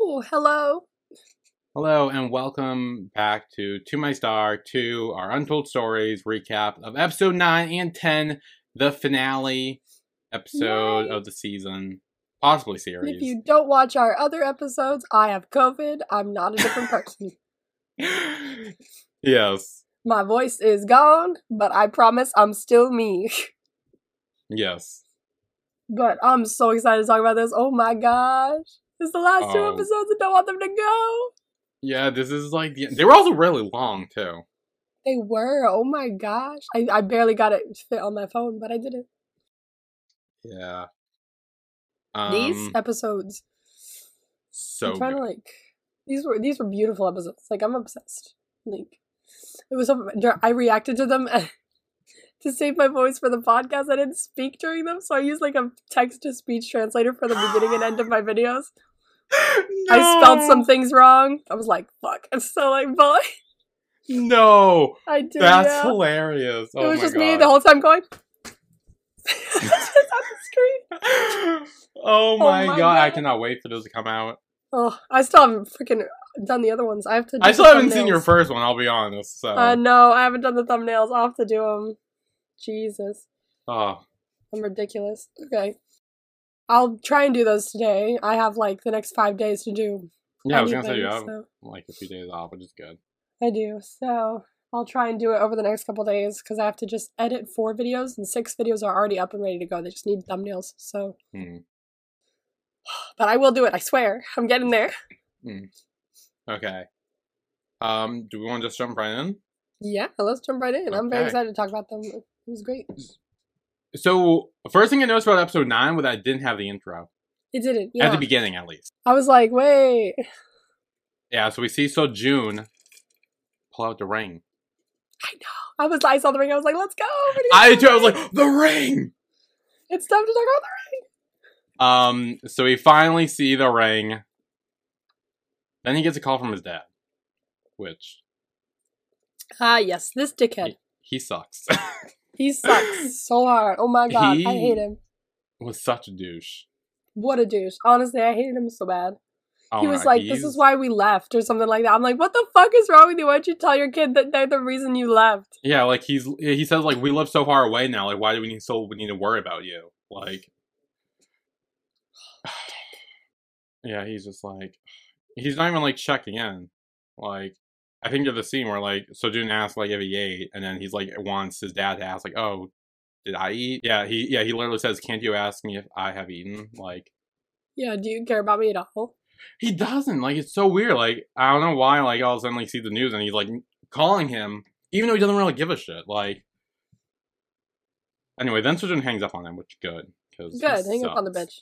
Oh, hello. Hello and welcome back to To My Star, to our Untold Stories recap of episode 9 and 10, the finale episode Yay. of the season, possibly And series. if you don't watch our other episodes, I have COVID. I'm not a different person. yes, My voice is gone, but I promise I'm still me. yes. But I'm so excited to talk about this. Oh my gosh. It's the last two episodes. I don't want them to go. Yeah, this is like, the, they were also really long too. They were. Oh my gosh. I, I barely got it to fit on my phone, but I did it. Yeah. These Um, episodes. so I'm trying good. to like these were these were beautiful episodes. Like I'm obsessed. Like it was so I reacted to them to save my voice for the podcast. I didn't speak during them, so I used like a text to speech translator for the beginning and end of my videos. I spelled some things wrong. I was like, "Fuck!" I'm so like, "Boy, No, I did." that's yeah. hilarious. It oh was my just God. me the whole time going. on the screen. oh my, my god, I cannot wait for those to come out. Oh, I still haven't freaking done the other ones. I have to. Do I still haven't seen your first one, I'll be honest. So, Uh, no, I haven't done the thumbnails. I'll have to do them. Jesus. oh, I'm ridiculous. Okay. I'll try and do those today. I have like the next five days to do. yeah, I was gonna say you have so like a few days off, which is good. I do. So I'll try and do it over the next couple days because I have to just edit four videos and six videos are already up and ready to go. They just need thumbnails. So, Hmm. but I will do it. I swear. I'm getting there. Okay. Um, do we want to just jump right in? Yeah, let's jump right in. I'm very excited to talk about them. It was great. So, first thing I noticed about episode nine was that it didn't have the intro It didn't. at the beginning, at least. I was like, wait. Yeah, so we see Sojun pull out the ring. I know. I was. I saw the ring. I was like, let's go. I too. I was like, the ring. it's time to talk about the ring. Um, so we finally see the ring. Then he gets a call from his dad, which Ah, yes, this dickhead. he sucks. He sucks so hard. Oh my god, I hate him. was such a douche. What a douche. Honestly, I hated him so bad. Oh he was God, like, "This is why we left," or something like that. I'm like, "What the fuck is wrong with you? Why'd you tell your kid that they're the reason you left?" Yeah, like he's he says like we live so far away now. Like why do we need so we need to worry about you? Like, yeah, he's just like he's not even like checking in. Like I think of the scene where like Sojun asks like if he ate, and then he's like wants his dad to ask like, oh, did I eat? Yeah, he yeah he literally says, can't you ask me if I have eaten? Like Yeah, do you care about me at all? he doesn't. Like it's so weird. Like I don't know why. Like all of a sudden like see the news and he's like calling him, even though he doesn't really give a shit. Like anyway, then Sojun hangs up on him, which good. Cause Good, hang up on the sucks. bitch.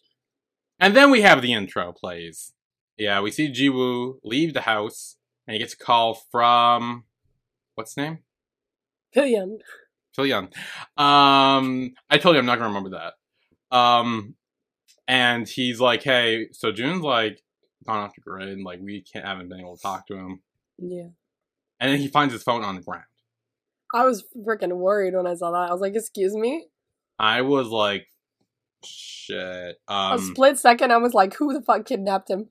And then we have the intro plays. Yeah, we see Jiwoo leave the house and he gets a call from what's his name? Pillion. Phil Young. Um, I told you I'm not gonna remember that. Um, and he's like, "Hey, Sojun's like gone off the grid. Like we can't haven't been able to talk to him." Yeah. And then he finds his phone on the ground. I was freaking worried when I saw that. I was like, "Excuse me." I was like, "Shit." a Um, split second, I was like, "Who the fuck kidnapped him?"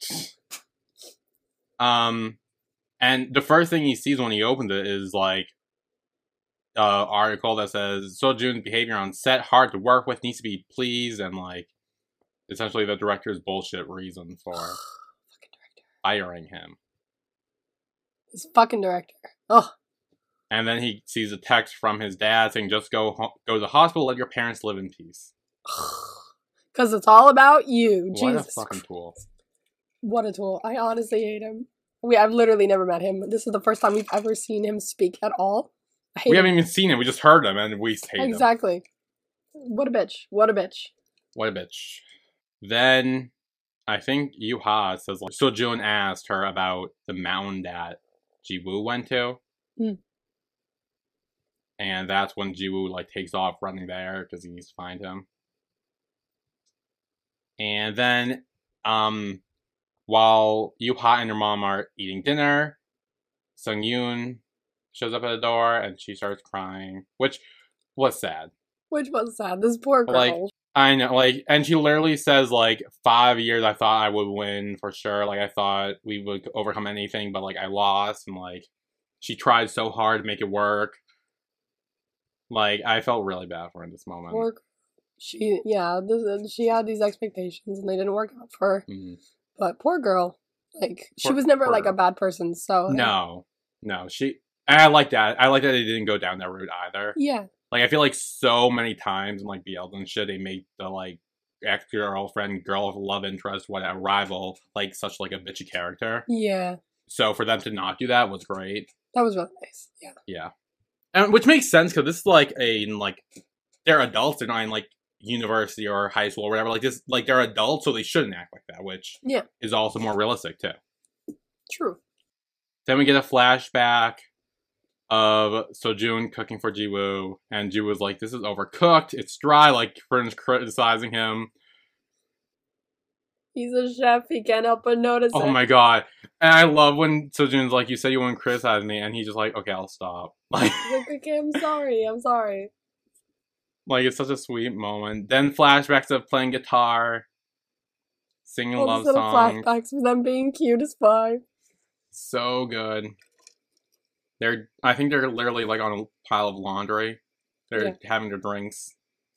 um, and the first thing he sees when he opens it is like. Uh, article that says Sojun's behavior on set hard to work with needs to be pleased and like essentially the director's bullshit reason for firing him. This fucking director. Oh, And then he sees a text from his dad saying, "Just go ho- go to the hospital. Let your parents live in peace." because it's all about you. What a Jesus. fucking tool! What a tool. I honestly hate him. We I've literally never met him. This is the first time we've ever seen him speak at all. We him. haven't even seen him. We just heard him, and we hate him. Exactly. What a bitch. What a bitch. What a bitch. Then I think Yuha says like So June asked her about the mountain that Jiwoo went to. Hmm. And that's when Jiwoo like takes off running there because he needs to find him. And then um while Yuha and her mom are eating dinner, Sung Yoon shows up at the door and she starts crying, which was sad. Which was sad. This poor girl. Like, I know, like, and she literally says like five years. I thought I would win for sure. Like, I thought we would overcome anything, but like I lost, and like she tried so hard to make it work. Like, I felt really bad for her in this moment. G- she yeah, this, she had these expectations and they didn't work out for her. Mhm. But poor girl, like she Poor- was never like a bad person. So No, no, she. And I like that. I like that they didn't go down that route either. yeah, Like, I feel like so many times in like BL and shit, they make the like ex girlfriend, girl of love interest, whatever rival, like such like a bitchy character. yeah, So for them to not do that was great. that was really nice. Yeah, Yeah, and which makes sense because this is like a like they're adults. They're not in like university or high school or whatever. Like this, like they're adults, so they shouldn't act like that. Which Yeah. is also more realistic too. true. Then we get a flashback of Sojun cooking for Jiwoo, and Jiwoo's like, "This is overcooked. It's dry." Like friends criticizing him. He's a chef. He can't help but notice Oh it. my god! And I love when Sojun's like, "You said you wouldn't criticize me," and he's just like, "Okay, I'll stop." Like. Like, okay, I'm sorry. I'm sorry. Like it's such a sweet moment. Then flashbacks of playing guitar, singing All love little songs. flashbacks of them being cute as fuck. So good. They're I think they're literally like on a pile of laundry. They're having their drinks.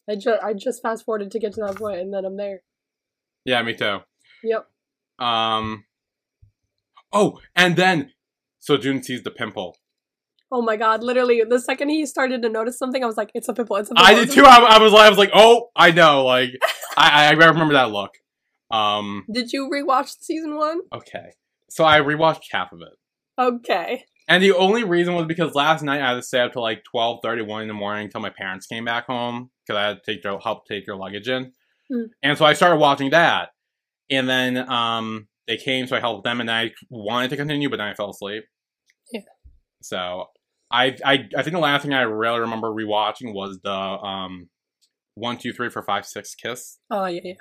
I just I just fast forwarded to get to that point, and then I'm there. Yeah, me too. Yep. Um Oh, and then Sojun sees the pimple. Oh my god! Literally, the second he started to notice something, I was like, "It's a pimple. It's a pimple." I did too. I, I was like I was like, "Oh, I know." Like I I remember that look. Um Did you rewatch season one? okay. So I rewatched half of it. Okay. And the only reason was because last night I had to stay up till like twelve thirty one in the morning until my parents came back home because I had to take their help take their luggage in. Hmm. And so I started watching that, and then um they came, so I helped them, and I wanted to continue, but then I fell asleep. Yeah. So I I I think the last thing I really remember rewatching was the um one two three four five six kiss Oh yeah, yeah.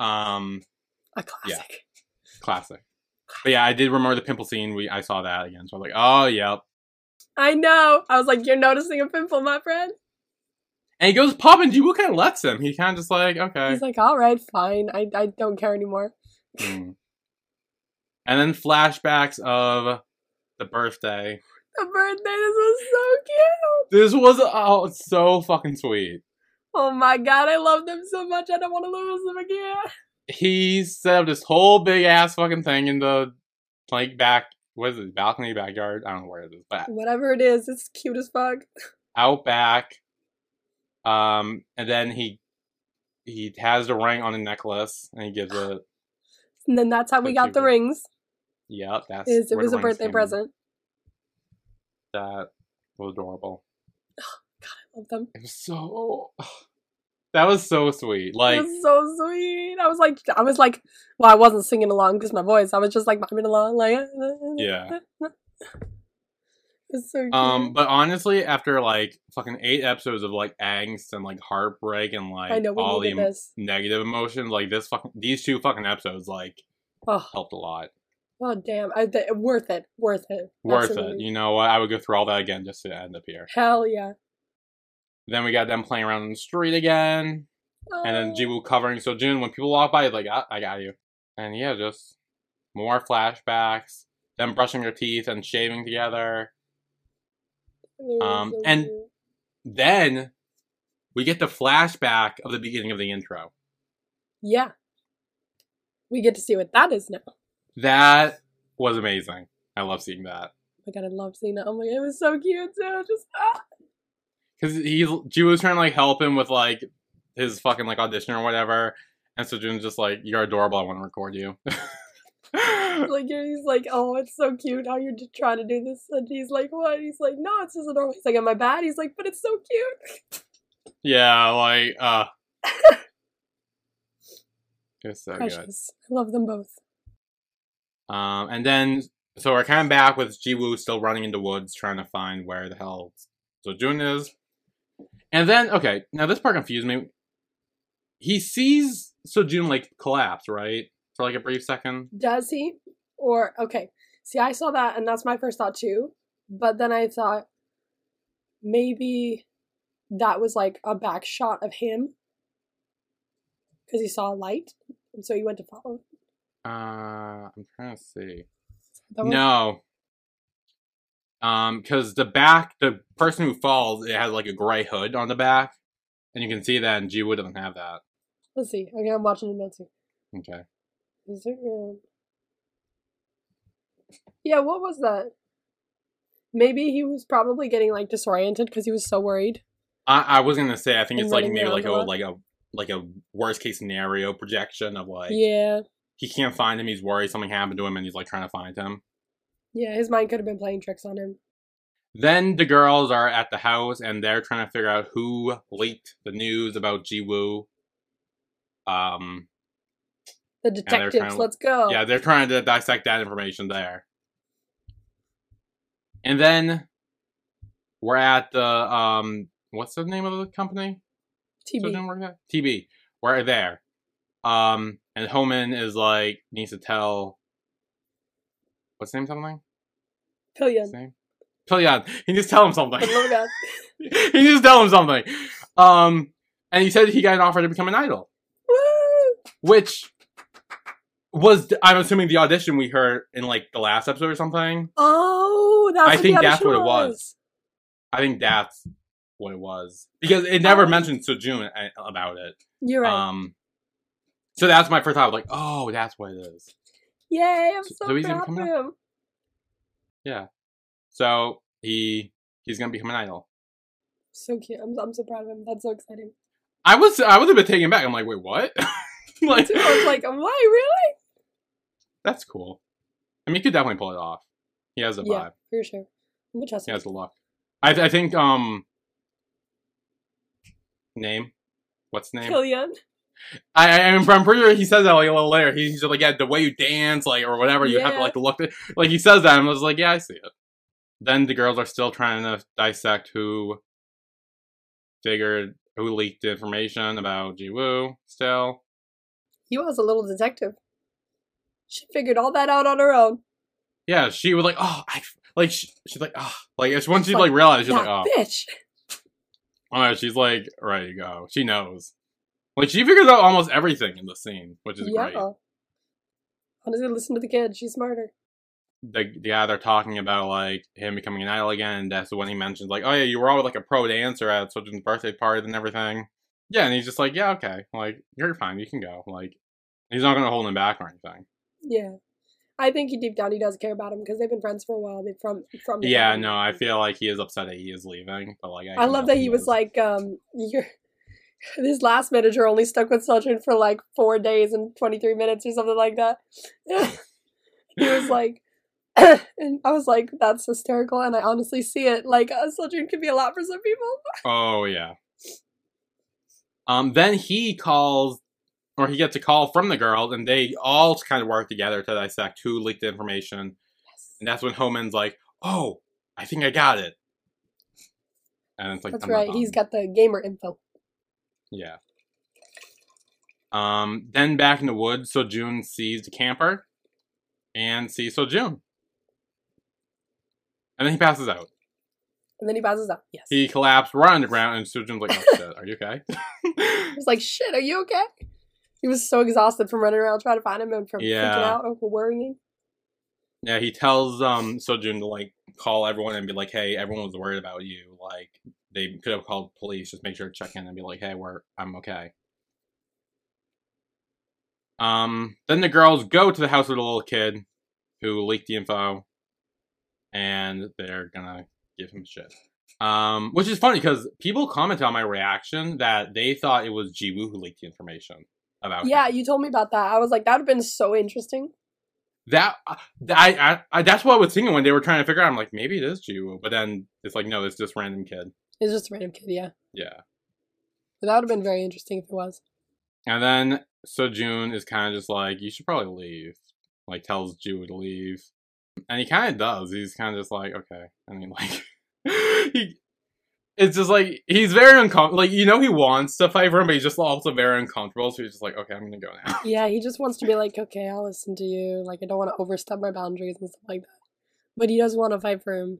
um A classic. classic. But yeah, I did remember the pimple scene. We I saw that again, so I was like, oh yep. I know. I was like, "You're noticing a pimple, my friend." And he goes pop, and Jiwoo kind of lets him. He kind of just like, okay. He's like, "All right, fine. I I don't care anymore." Mm. And then flashbacks of the birthday. The birthday. This was so cute. This was oh, so fucking sweet. Oh my god, I love them so much. I don't want to lose them again. He set up this whole big ass fucking thing in the like back. What is it? Balcony, backyard? I don't know where it is, but Whatever it is, it's cute as fuck. out back. Um, and then he he has the ring on the necklace, and he gives it. And then that's how we got the rings. Yep, that's Is it was a birthday present. That was adorable. Oh, God, I love them. It was so. That was so sweet. Like it was so sweet. I was like, I was like, well, I wasn't singing along because my voice. I was just like miming along, like, Yeah. It's so cute. Um, but honestly, after like fucking eight episodes of like angst and like heartbreak and like I know all the em- negative emotions, like this fucking these two fucking episodes like Oh, helped a lot. Oh damn! I, th- worth it. Worth it. Worth it. You know what? I would go through all that again just to end up here. Hell yeah. Then we got them playing around in the street again, and then Oh. Jiwoo covering Sojun, When people walk by, he's like, I, I got you. And yeah, just more flashbacks. Them brushing their teeth and shaving together. Um, and-. Then we get the flashback of the beginning of the intro. yeah, we get to see what that is now. Oh That was amazing. I love seeing that my god, I love seeing that. Oh my god, it was so cute too. Just ah. because he's Jiwoo was trying to like help him with like his fucking like audition or whatever, and Sojun's just like, "You're adorable. I want to record you." like he's like, oh, it's so cute how you're just trying to do this, and he's like, what? He's like, no, it's just adorable. He's like, am I bad? He's like, but it's so cute. yeah, like uh, it's so good. Precious. I love them both. Um, and then so we're kind of back with Jiwoo still running in the woods trying to find where the hell Sojun is. And then okay, now this part confused me. He sees Sojun like collapse, right? For like a brief second. Does he? Or okay. See, I saw that, and that's my first thought too. But then I thought maybe that was like a back shot of him, because he saw a light, and so he went to follow. Uh, I'm trying to see. No. Um, because the back, the person who falls, it has like a gray hood on the back, and you can see that, and Jiwoo doesn't have that. Let's see. Okay, I'm watching the notes here. Okay. Is it real? Yeah, what was that? Maybe he was probably getting like disoriented because he was so worried. I, I was gonna say, I think And it's like maybe like a a like a like a worst case scenario projection of like yeah, he can't find him, he's worried something happened to him, and he's like trying to find him. yeah, his mind could have been playing tricks on him. Then the girls are at the house and they're trying to figure out who leaked the news about Jiwoo. Um, The detectives, to- let's go. yeah, they're trying to dissect that information there. And then we're at the um, what's the name of the company? So TB. out? TB. We're there. Um, and Homan is like needs to tell. What's his name? Something. Pillion. Name. Pillion. He needs to tell him something. Oh god. he needs to tell him something. Um, and he said he got an offer to become an idol, Woo! which was I'm assuming the audition we heard in like the last episode or something. Oh, that's I think that's what it was. I think that's what it was because it never Oh. mentioned Sojun about it. You're right. Um, so that's my first thought. Like, oh, that's what it is. Yay, I'm so- so, so he's gonna proud come of out? him. Yeah. So he he's gonna become an idol. So cute. I'm, I'm so proud of him. That's so exciting. I was I was a bit taken back. I'm like, wait, what? like, I was like, why, really? that's cool. I mean, he could definitely pull it off. He has Yeah, vibe. for sure. I'm gonna trust He him. has the luck. I I think um name. What's the name? Pillion. I, I'm pretty sure he says that like a little later. He's just like, yeah, the way you dance, like or whatever, you have to like look. At. Like he says that, and I was like, yeah, I see it. Then the girls are still trying to dissect who figured who leaked the information about Jiwoo. Still, He was a little detective. She figured all that out on her own. yeah, she was like, oh, I like she, she's like, oh, like it's once she like, like, realized she's that like, oh, bitch. oh, she's like ready to go. She knows. Like she figures out almost everything in the scene, which is great. Yeah. great. Honestly, listen to the kid. She's smarter. the the guy they're talking about like him becoming an idol again, and that's when he mentions like, oh yeah, you were always like a pro dancer at Sojun's birthday party and everything. Yeah, and he's just like, yeah, okay, like you're fine, you can go. Like he's not gonna hold him back or anything. Yeah. I think he deep down he does care about him because they've been friends for a while. They from from Yeah, company. no, I feel like he is upset that he is leaving, but like I can love that he was is. like, um, you're, his last manager only stuck with Sojun for like four days and 23 minutes or something like that. he was like, and I was like, that's hysterical, and I honestly see it. Like, uh, Sojun could be a lot for some people. oh yeah. Um, then he calls, or he gets a call from the girls, and they all kind of work together to dissect who leaked the information. Yes. And that's when Homan's like, "Oh, I think I got it." And it's like, That's right. He's got the gamer info. Yeah. Um. Then back in the woods, Sojun sees the camper, and sees Sojun, and then he passes out. And then he passes out. Yes. He collapsed right on the ground, and Sojun's like, "Oh shit, are you okay?" He was like, shit, are you okay? He was so exhausted from running around trying to find him and from freaking Yeah. out over worrying. yeah, he tells um Sojun to like call everyone and be like, "Hey, everyone was worried about you. Like, they could have called police. Just make sure to check in and be like, hey, we're I'm okay." Um, then the girls go to the house of the little kid who leaked the info, and they're gonna give him shit. Um, which is funny because people commented on my reaction that they thought it was Jiwoo who leaked the information about. Yeah, him. you told me about that. I was like, that would have been so interesting. that I, I, I that's what I was thinking when they were trying to figure out. I'm like, maybe it is Jiwoo, but then it's like, no, it's this random kid. It's just a random kid, yeah. Yeah, But that would have been very interesting if it was. and then Sojun is kind of just like, you should probably leave. Like tells Jiwoo to leave, and he kind of does. He's kind of just like, okay. I mean, like, he. It's just like he's very uncomfortable. Like you know, he wants to fight for him, but he's just also very uncomfortable. So he's just like, okay, I'm gonna go now. Yeah, he just wants to be like, okay, I'll listen to you. Like, I don't want to overstep my boundaries and stuff like that. But he does want to fight for him.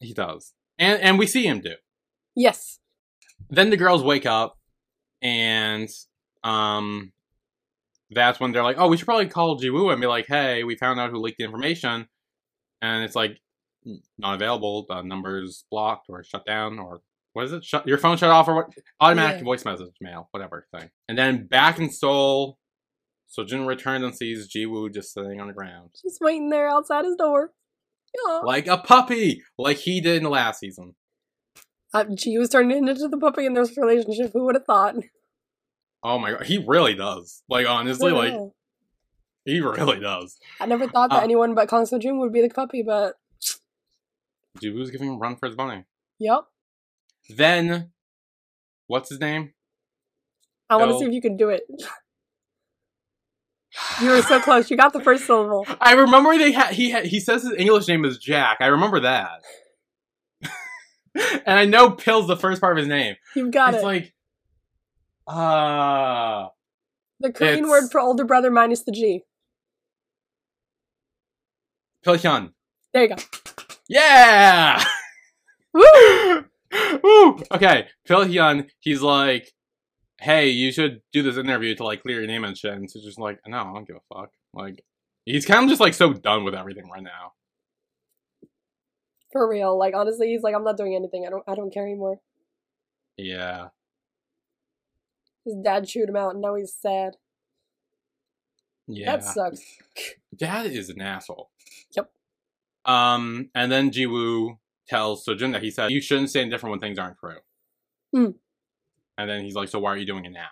He does, and and we see him do. Yes. then the girls wake up and um, that's when they're like, "Oh, we should probably call Jiwoo and be like, hey, we found out who leaked the information," and it's like not available. The number's blocked or shut down or what is it? Shut your phone shut off or what? Automatic Yeah. voice message mail, whatever thing. And then back in Seoul, Sojun returns and sees Jiwoo just sitting on the ground Just waiting there outside his door. Yeah. like a puppy, like he did in the last season. Uh, G was turning into the puppy in this relationship. Who would have thought? Oh my god, he really does. Like honestly, I like he really does. I never thought that Uh, anyone but Jun would be the puppy, but Jiwoo's giving him a run for his money. yep. Then, what's his name? I want to see if you can do it. You were so close. You got the first syllable. I remember they had he had, he says his English name is Jack. I remember that. and I know Pill's the first part of his name. You've got it. it's it. like uh the Korean it's- word for older brother minus the G. Pilhyun. There you go. Yeah! Woo! Woo! Okay, Pilhyun, he's like, hey, you should do this interview to like clear your name and shit. And she's just like, no, I don't give a fuck. Like, he's kind of just like so done with everything right now. For real. Like honestly, he's like, I'm not doing anything. I don't. I don't care anymore. Yeah. His dad chewed him out, and now he's sad. Yeah. That sucks. Dad is an asshole. Yep. Um, and then Jiwoo tells Sojun that he said you shouldn't say indifferent when things aren't true. Hmm. And then he's like, "So why are you doing it now?"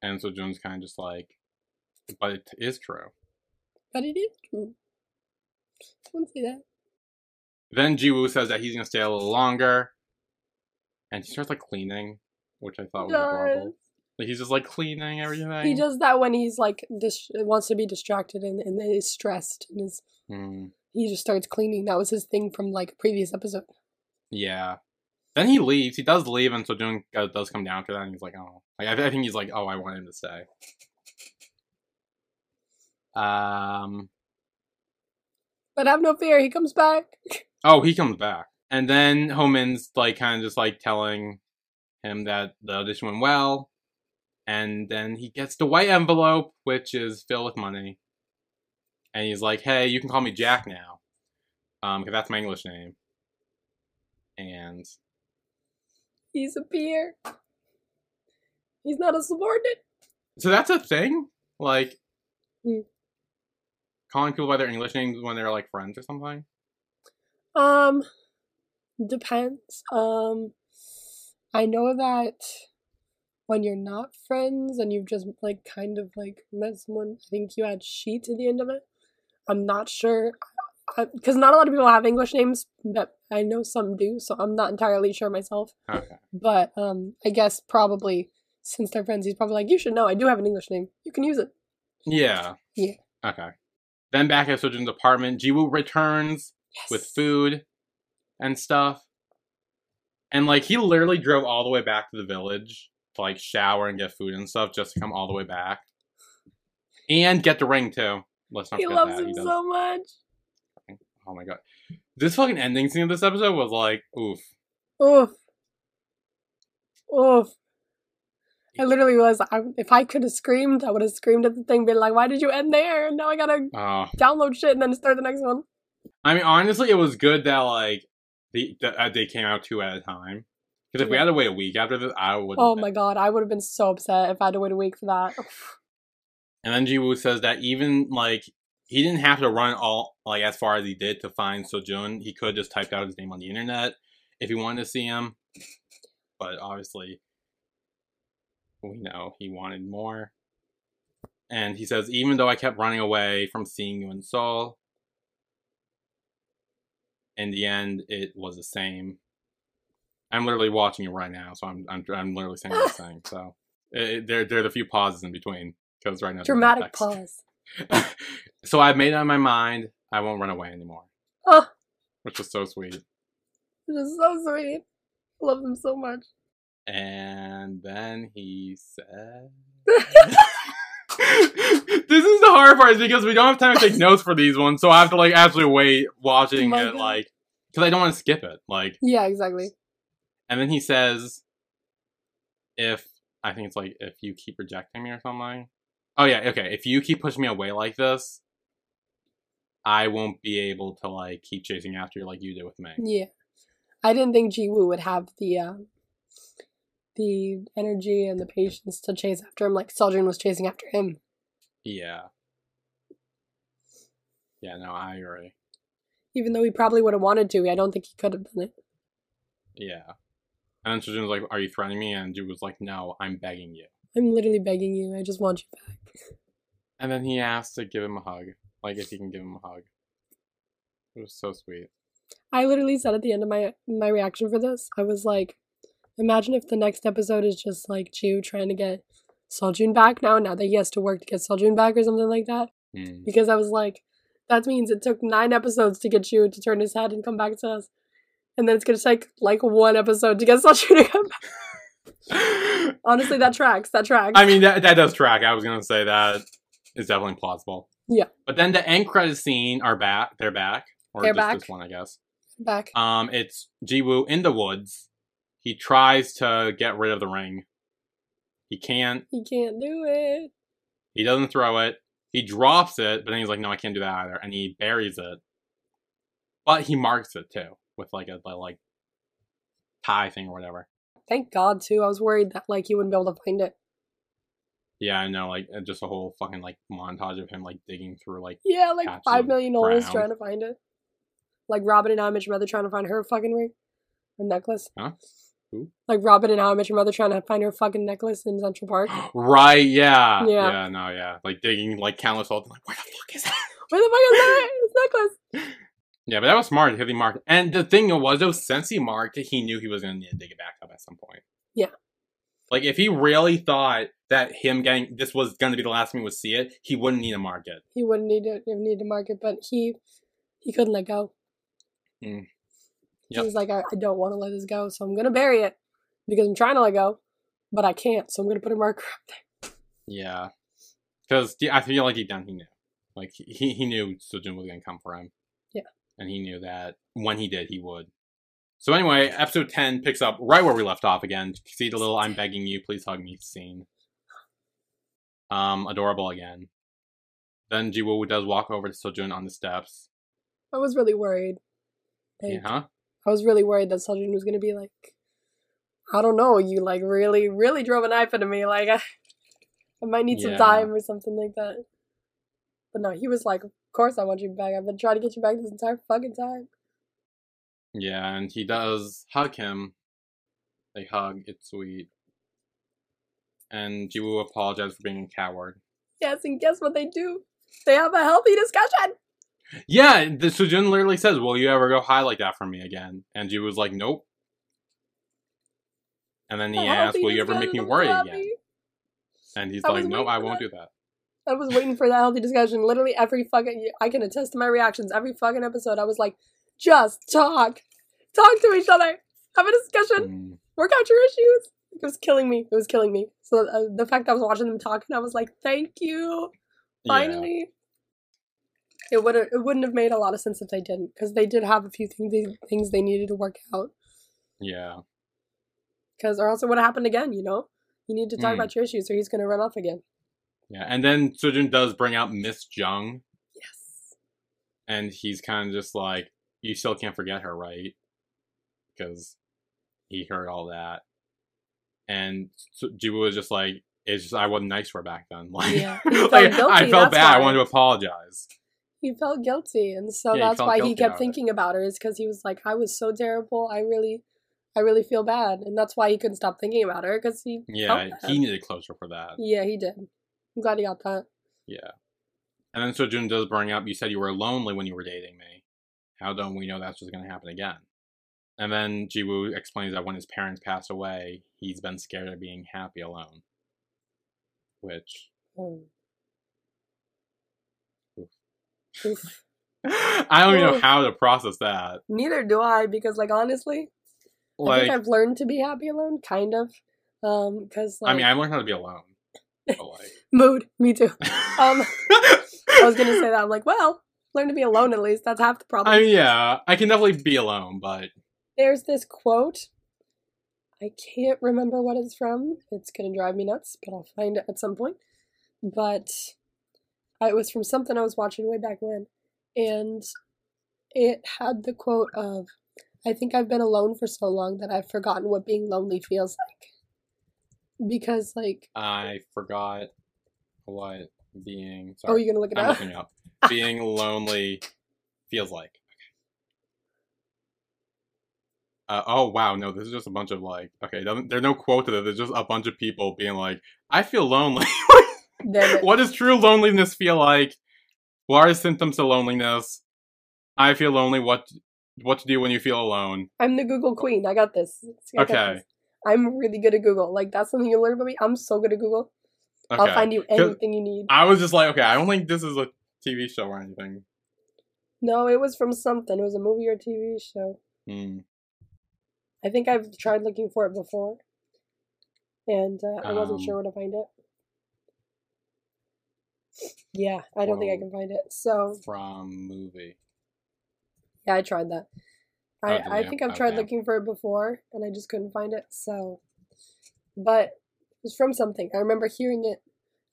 And Sojun's kind of just like, "But it is true." But it is true. Wouldn't say that. Then Jiwoo says that he's gonna stay a little longer, and he starts like cleaning, which I thought was adorable. Like he's just like cleaning everything. He does that when he's like dis- wants to be distracted and, and is stressed and is Hmm. he just starts cleaning. That was his thing from like a previous episode. Yeah. Then he leaves. He does leave, and Sojun uh, does come down to that, and he's like, "Oh, like, I, I think he's like, oh, I want him to stay." Um. But have no fear, he comes back. Oh, he comes back, and then Homan's like, kind of just like telling him that the audition went well, and then he gets the white envelope, which is filled with money, and he's like, "Hey, you can call me Jack now, um, because that's my English name." And He's a peer. He's not a subordinate. So that's a thing? Like Hmm. Calling people by their English names when they're like friends or something? Um, depends. Um, I know that when you're not friends and you've just like kind of like met someone, I think you add she to the end of it. I'm not sure because not a lot of people have English names, but I know some do, so I'm not entirely sure myself. Okay. But um, I guess probably since they're friends, he's probably like, "You should know. I do have an English name. You can use it." Yeah. Yeah. Okay. Then back at Sojun's apartment, Jiwoo returns with food and stuff. And like he literally drove all the way back to the village to like shower and get food and stuff just to come all the way back. And get the ring too. Let's not He forget loves that. him He so much. Oh my god. This fucking ending scene of this episode was like, oof. Oof. Oof. I literally realized I, if I could have screamed, I would have screamed at the thing, being like, why did you end there? And now I gotta Oh. download shit and then start the next one. I mean, honestly, it was good that like the, the uh, they came out two at a time. Because if we had to wait a week after this, I would. Oh my god, I would have been so upset if I had to wait a week for that. And then Jiwoo says that even like he didn't have to run all like as far as he did to find Sojun. He could just typed out his name on the internet if he wanted to see him. But obviously, we know he wanted more. And he says, even though I kept running away from seeing you in Seoul, in the end, it was the same. I'm literally watching it right now, so I'm I'm, I'm literally saying this thing. So it, there there are the few pauses in between because right now Dramatic pause. so I've made up my mind. I won't run away anymore, Oh, which was so sweet. this is so sweet. I love them so much. And then he said. this is the hard part is because we don't have time to take notes for these ones, so I have to like actually wait watching my it God. like because I don't want to skip it. Like, yeah, exactly. and then he says, "If I think it's like if you keep rejecting me or something. Oh yeah, okay. If you keep pushing me away like this, I won't be able to like keep chasing after you like you did with me. Yeah. I didn't think Jiwoo would have the uh, the energy and the patience to chase after him like Seljun was chasing after him. Yeah. Yeah, no, I agree. Even though he probably would have wanted to, I don't think he could have done it. Yeah. And then was like, Are you threatening me? And Ju was like, No, I'm begging you. I'm literally begging you. I just want you back. And then he asked to give him a hug. Like if he can give him a hug. It was so sweet. I literally said at the end of my my reaction for this, I was like, imagine if the next episode is just like Ju trying to get Seljun back now, now that he has to work to get Seljun back or something like that. Mm. Because I was like, that means it took nine episodes to get Ju to turn his head and come back to us. And then it's gonna take like one episode to get Seljun to come back. Honestly, that tracks. That tracks. I mean that that does track. I was gonna say that is definitely plausible. Yeah. But then the end credit scene are back. They're back. Or They're just back. this one, I guess. back. Um, it's Jiwoo in the woods. He tries to get rid of the ring. He can't. He can't do it. He doesn't throw it. He drops it, but then he's like, "No, I can't do that either," and he buries it. But he marks it too with like a, a like tie thing or whatever. Thank God too. I was worried that like he wouldn't be able to find it. Yeah, I know. Like just a whole fucking like montage of him like digging through like. Yeah, like five million five of million holes ground. trying to find it. Like Robin and I Met Your Mother trying to find her fucking ring or necklace. Huh? Who? Like Robin and How I Met Your Mother trying to find her fucking necklace in Central Park. Right. Yeah. Yeah. Yeah. No. Yeah. Like digging like countless holes. Like where the fuck is that? Where the fuck is that? His necklace. Yeah, but that was smart he marked. And the thing was, though, since he marked it, he knew he was going to need to dig it back up at some point. Yeah. Like, if he really thought that him getting this was going to be the last time he would see it, he wouldn't need to mark it. He wouldn't need to need to mark it, but he he couldn't let go. Mm. He Yep. was like, I, I don't want to let this go, so I'm gonna bury it because I'm trying to let go, but I can't, so I'm gonna put a marker up there. Yeah. Because I feel like deep down he knew. Like, he, he knew Sojun was going to come for him. Yeah. And he knew that when he did, he would. So, anyway, episode 10 picks up right where we left off again. See the little I'm begging you, please hug me scene. Um, adorable again. Then Jiwoo does walk over to Sojun on the steps. I was really worried. Like, Yeah, huh? I was really worried that Seljun was gonna be like, I don't know, you like really, really drove a knife into me. Like, I, I might need Yeah. some time or something like that. But no, he was like, Of course I want you back. I've been trying to get you back this entire fucking time. Yeah, and he does hug him. They hug, it's sweet. And Jiwoo apologizes for being a coward. Yes, and guess what they do? They have a healthy discussion. Yeah, the Sujun literally says, "Will you ever go high like that for me again?" And Ji was like, "Nope." And then he asked, "Will you ever make me worry happy. again?" And he's I like, "No, I won't that. do that." I was waiting for that healthy discussion. Literally every fucking I can attest to my reactions. Every fucking episode, I was like, just talk, talk to each other, have a discussion, Mm, work out your issues. It was killing me. It was killing me. So uh, the fact that I was watching them talking, I was like, thank you. yeah, Finally. It would it wouldn't have made a lot of sense if they didn't, because they did have a few things they, things they needed to work out. yeah, Because or else it would have happened again. You know, you need to talk Mm. about your issues, or he's gonna run off again. yeah. And then Sujun does bring out Miss Jung, Yes. and he's kind of just like, "You still can't forget her, right?" Because he heard all that, and so Jiwoo was just like, "It's just I wasn't nice to her back then." Like, Yeah, like, I felt bad. I wanted to apologize. He felt guilty and so Yeah, that's felt why he kept about it. thinking about her is because he was like i was so terrible i really i really feel bad and that's why he couldn't stop thinking about her because he Yeah, he needed closure for that. yeah he did i'm glad he got that Yeah. And then Sojun does bring up, you said you were lonely when you were dating me. How don't we know that's just going to happen again? And then Jiwoo explains that when his parents passed away, he's been scared of being happy alone. Which, Hmm. Oof. Oof. I don't even know how to process that. neither do i because like honestly i Like, think i've learned to be happy alone kind of um because like I mean, I learned how to be alone. Like, mood me too um i was gonna say that i'm like well learn to be alone at least that's half the problem I mean, yeah, I can definitely be alone, but there's this quote I can't remember what it's from. It's gonna drive me nuts, but I'll find it at some point. But it was from something I was watching way back when, and it had the quote of, "I think I've been alone for so long that I've forgotten what being lonely feels like." Because like, I forgot what being. oh, Sorry, you're gonna look it I'm up. looking up. Being lonely feels like. Uh, oh wow, no, this is just a bunch of like, okay, doesn't, there's no quote to it. There's just a bunch of people being like, I feel lonely. What does true loneliness feel like? What are symptoms of loneliness? I feel lonely. What what to do when you feel alone? I'm the Google queen. I got this. I got Okay. this. I'm really good at Google. Like that's something you learn about me. I'm so good at Google. Okay. I'll find you anything you need. I was just like, okay, I don't think this is a TV show or anything. No, it was from something. It was a movie or TV show. Hmm. I think I've tried looking for it before, and uh, I wasn't Um, sure where to find it. Yeah, I don't think I can find it. So From movie. yeah, I tried that. I, Oh, I think I've tried looking for it before, and I just couldn't find it. So, but it was from something. I remember hearing it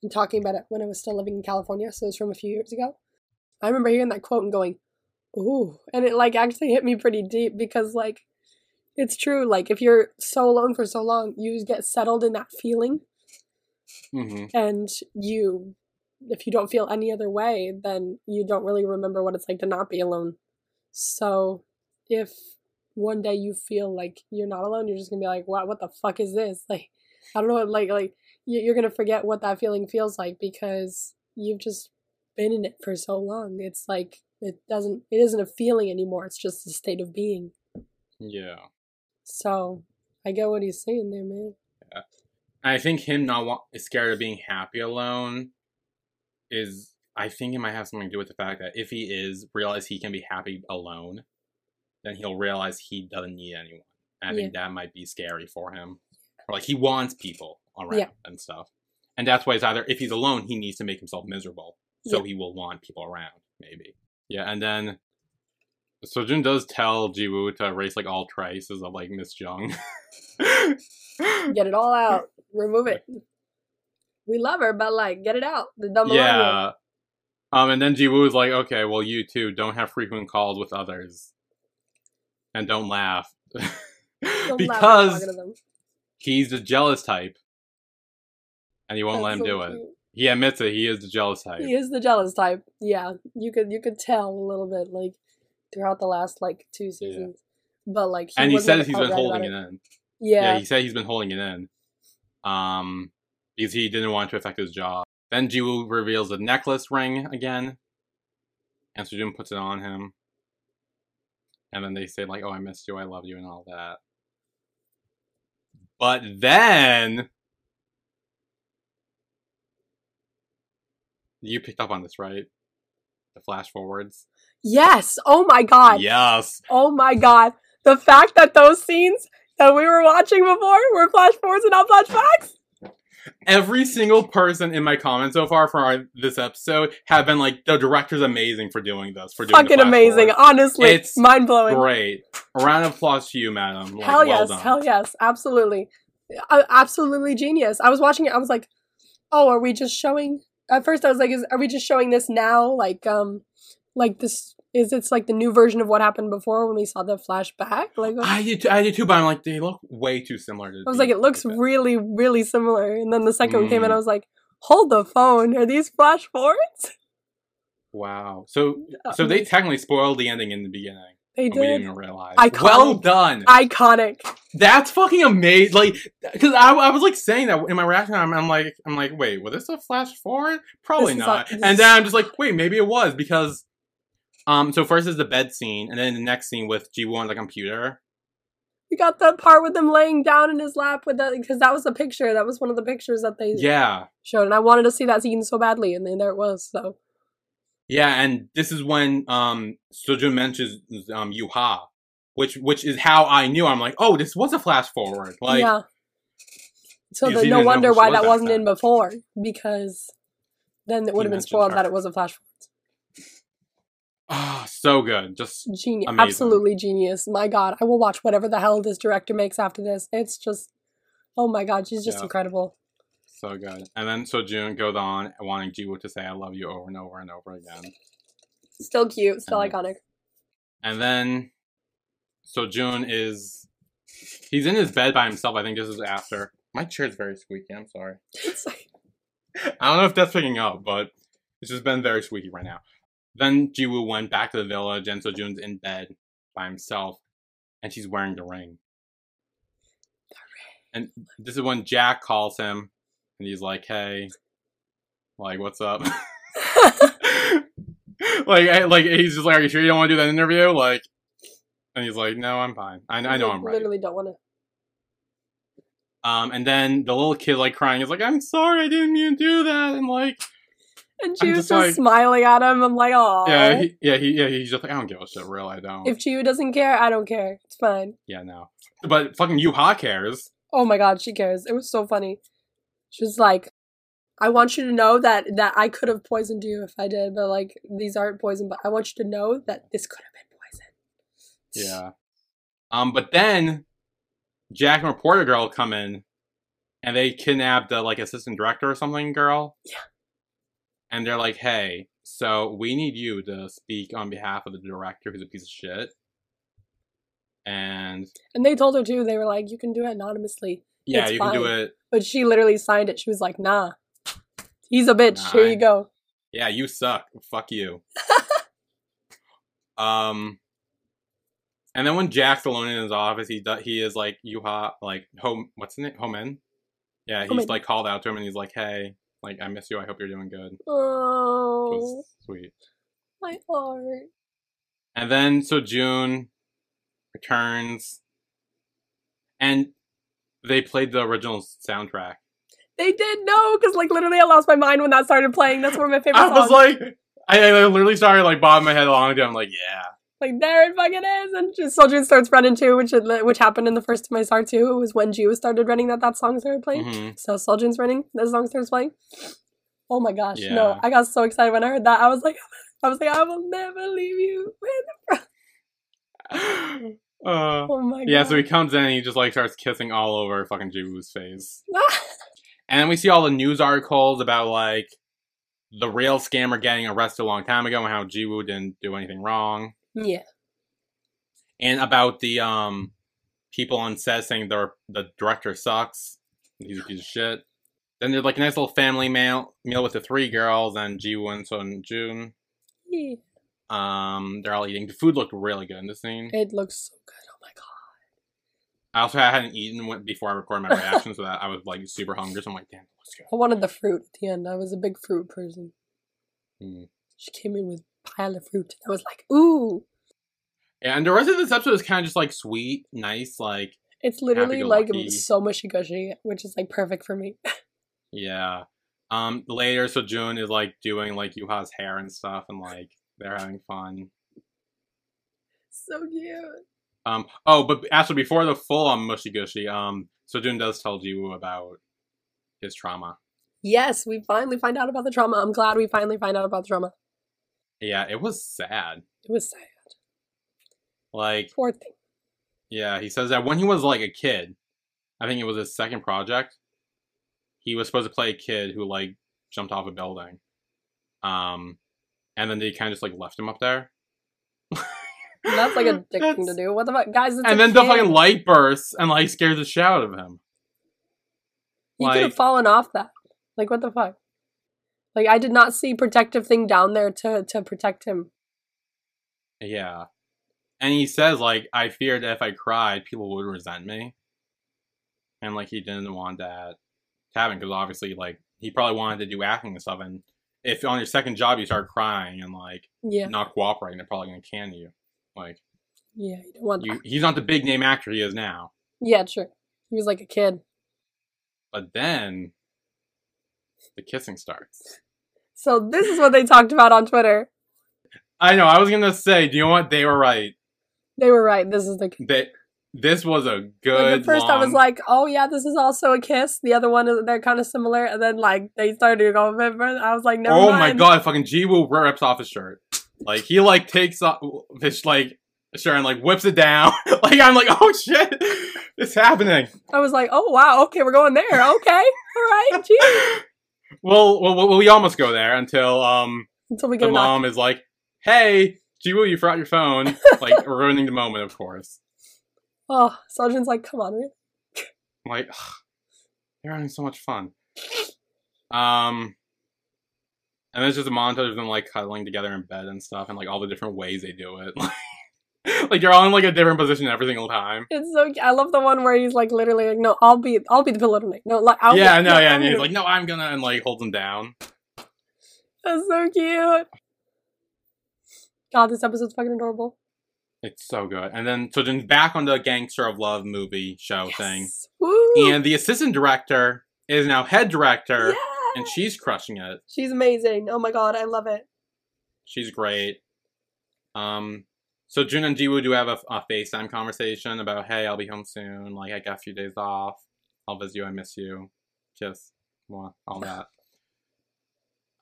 and talking about it when I was still living in California. So it was from a few years ago. I remember hearing that quote and going, "Ooh," and it like actually hit me pretty deep because like it's true. Like if you're so alone for so long, you just get settled in that feeling, hmm and you, if you don't feel any other way, then you don't really remember what it's like to not be alone. So if one day you feel like you're not alone, you're just gonna be like, "What? What the fuck is this?" Like, I don't know. Like, like you- you're gonna forget what that feeling feels like because you've just been in it for so long. It's like it doesn't. It isn't a feeling anymore. It's just a state of being. Yeah. So I get what he's saying there, man. Yeah. I think him not wa- scared of being happy alone is. I think it might have something to do with the fact that if he is realize he can be happy alone, then he'll realize he doesn't need anyone. And I think that might be scary for him. Or like he wants people around Yeah. and stuff. And that's why it's either if he's alone, he needs to make himself miserable. So Yeah. he will want people around, maybe. Yeah, and then so Sojun does tell Jiwoo to erase like all traces of like Miss Jung. Get it all out. Remove it. We love her, but like, get it out. The dumb yeah. Um, and then Jiwoo is like, okay, well, you too don't have frequent calls with others, and don't laugh, because he's the jealous type, and you won't let him do it. He admits it. He is the jealous type. He is the jealous type. Yeah, you could you could tell a little bit like throughout the last like two seasons. But like, and he says he's been holding it in. Yeah, Yeah, he said he's been holding it in. Um, because he didn't want it to affect his job. Then Jiwoo reveals the necklace ring again, and Sojun puts it on him. And then they say like, "Oh, I missed you, I love you," and all that. But then you picked up on this, right? The flash forwards. yes. Oh my god. Yes. Oh my god. The fact that those scenes that we were watching before were flash forwards and not flashbacks. Every single person in my comments so far for our, this episode have been like, the director's amazing for doing this. For doing Fucking amazing. Honestly, It's mind blowing. Great. A round of applause to you, madam. Like, hell well yes, done. hell yes, absolutely, uh, absolutely genius. I was watching it. I was like, oh, are we just showing? At first, I was like, is are we just showing this now? Like, um, like this is it's like the new version of what happened before when we saw the flashback. Like, I I did, too, I did too, but I'm like, they look way too similar to. was like, it looks that. really, really similar. And then the second one came in, Mm. I was like, hold the phone. Are these flash forwards? Wow. So, so they technically spoiled the ending in the beginning. they did. we didn't even realize. Iconic. Well done. iconic. That's fucking amazing. Like, because I, I was like saying that in my reaction. I'm, I'm like, I'm like, wait, was this a flash forward? Probably This is not. and then I'm just like, wait, maybe it was because, um, so first is the bed scene, and then the next scene with Jiwoo on the computer. We got the part with him laying down in his lap with that because that was the picture. That was one of the pictures that they Yeah, showed, and I wanted to see that scene so badly, and then there it was. So yeah, and this is when um Sojun mentions um Yuha, which which is how I knew. I'm like, oh, this was a flash forward. Like, yeah. So Because then he no wonder why was that wasn't in before because then it would have been spoiled that it was a flash. Ah, so good. Just Genius. Amazing. Absolutely genius. My God. I will watch whatever the hell this director makes after this. It's just, oh my God. She's just Yeah. incredible. so good. And then Sojun goes on wanting Jiwoo to say "I love you" over and over and over again. Still cute. Still Mhm. iconic. And then Sojun is he's in his bed by himself. I think this is after. My chair's very squeaky. I'm sorry. I don't know if that's picking up, but it's just been very squeaky right now. Then Jiwoo went back to the village, and Sojun's in bed by himself, and she's wearing the ring. The ring. And this is when Jack calls him, and he's like, "Hey, like, what's up?" like, I- like he's just like, "Are you sure you don't want to do that interview?" Like, and he's like, "No, I'm fine. I, I know like, I'm right." Literally don't want to. Um, and then the little kid like crying is like, "I'm sorry, I didn't mean to do that," and like. And she I'm was just just like- smiling at him. I'm like, oh. Yeah, he, yeah, he, yeah. He's just like, I don't give a shit, real. I don't. if Chiyu doesn't care, I don't care. It's fine. yeah, no. But fucking Yuha cares. Oh my god, she cares. It was so funny. She was like, I want you to know that that I could have poisoned you if I did, but like these aren't poison, but I want you to know that this could have been poison. Yeah. Um, but then Jack and Reporter Girl come in, and they kidnap the like assistant director or something girl. Yeah. And they're like, "Hey, so we need you to speak on behalf of the director, who's a piece of shit." And And they told her too, they were like, You can do it anonymously. yeah, It's you can do it. But she literally signed it. She was like, nah. He's a bitch. Nah, Here you go. Yeah, you suck. Fuck you. um, and then when Jack's alone in his office, he do, he is like Yuha, like home. What's his name? Homen. Yeah, he's Homen. like called out to him, and he's like, "Hey, like I miss you. I hope you're doing good." Oh, sweet. my heart. And then Sojun returns, and they played the original soundtrack. They did no, because like literally I lost my mind when that started playing. That's one of my favorite I songs. was like, I, I literally started like bobbing my head along. I'm like, yeah. Like there it fucking is, and just Sojun starts running too, which which happened in the first time I saw it too. It was when Gio started running that that song started playing. hmm So Sojun's running, that song starts playing. Oh my gosh, Yeah. no! I got so excited when I heard that. I was like, I was like, I will never leave you. uh, Oh my god. yeah, so he comes in and he just like starts kissing all over fucking Jiwoo's face. And then we see all the news articles about like the real scammer getting arrested a long time ago and how Jiwoo didn't do anything wrong. Yeah. And about the um people on set saying the the director sucks. He's a piece of shit. Then there's like a nice little family meal meal with the three girls and Jiwoo and So and June. yeah. Um, they're all eating. The food looked really good in the scene. It looks so good. Oh my god. I also hadn't eaten before I recorded my reaction, so that I was like super hungry. So I'm like, damn, let's go. I wanted the fruit at the end. I was a big fruit person. Mm. She came in with pile of fruit. I was like, ooh. Yeah, and the rest of this episode is kind of just like sweet, nice, like It's literally like so mushy gushy, which is like perfect for me. yeah. Um, later, Sojun is like doing like Yuha's hair and stuff, and like they're having fun. so cute. Um, oh, but actually, before the full on mushy gushy, um, Sojun does tell Jiwoo about his trauma. Yes, we finally find out about the trauma. I'm glad we finally find out about the trauma. Yeah, it was sad. It was sad. Like, Poor thing. yeah, he says that when he was like a kid, I think it was his second project. He was supposed to play a kid who like jumped off a building, um, and then they kind of just like left him up there. And that's like a dick thing to do. What the fuck, guys? And a then the fucking light bursts and like scares the shit out of him. He could have fallen off that. Like what the fuck? Like I did not see protective thing down there to to protect him. Yeah. And he says, like, I feared if I cried, people would resent me. And, like, he didn't want that to happen because obviously, like, he probably wanted to do acting and stuff. And if on your second job you start crying and, like, Yeah, not cooperating, they're probably going to can you. Like, yeah. You don't want you, he's not the big name actor he is now. Yeah, sure. He was like a kid. But then the kissing starts. So this is what they talked about on Twitter. I know, I was going to say, do you know what? They were right. They were right. This is the They, this was a good. Like at first I was like, oh yeah, this is also a kiss. The other one is they're kind of similar, and then like they started to go further. I was like, never oh mind. my god, fucking Jiwoo rips off his shirt. Like he like takes off this like shirt and like whips it down. like I'm like, oh shit, it's happening. I was like, oh wow, okay, we're going there. Okay, all right, geez. Well, well, well, we almost go there until um Until we the get knock. mom is like, hey, Jiwoo, you forgot your phone. like ruining the moment, of course. Oh, Sojun's like, come on, really? I'm like, ugh, they're having so much fun. Um, and there's just a montage of them like cuddling together in bed and stuff, and like all the different ways they do it. like you're all in like a different position every single time. It's so. I love the one where he's like literally like, no, I'll be, I'll be the pillow tonight. No, like, I'll yeah, be, no, yeah, I'm and he's gonna- like, no, I'm gonna, and like holds him down. that's so cute. God, this episode's fucking adorable. It's so good. And then so then back on the Gangster of Love movie show thing, Yes. Woo! and the assistant director is now head director, yeah! and she's crushing it. she's amazing. Oh my god, I love it. She's great. Um, Sojun and Jiwoo do have a, a FaceTime conversation about, hey, I'll be home soon. Like, I got a few days off. I'll visit you. I miss you. Kiss. Mwah, all that.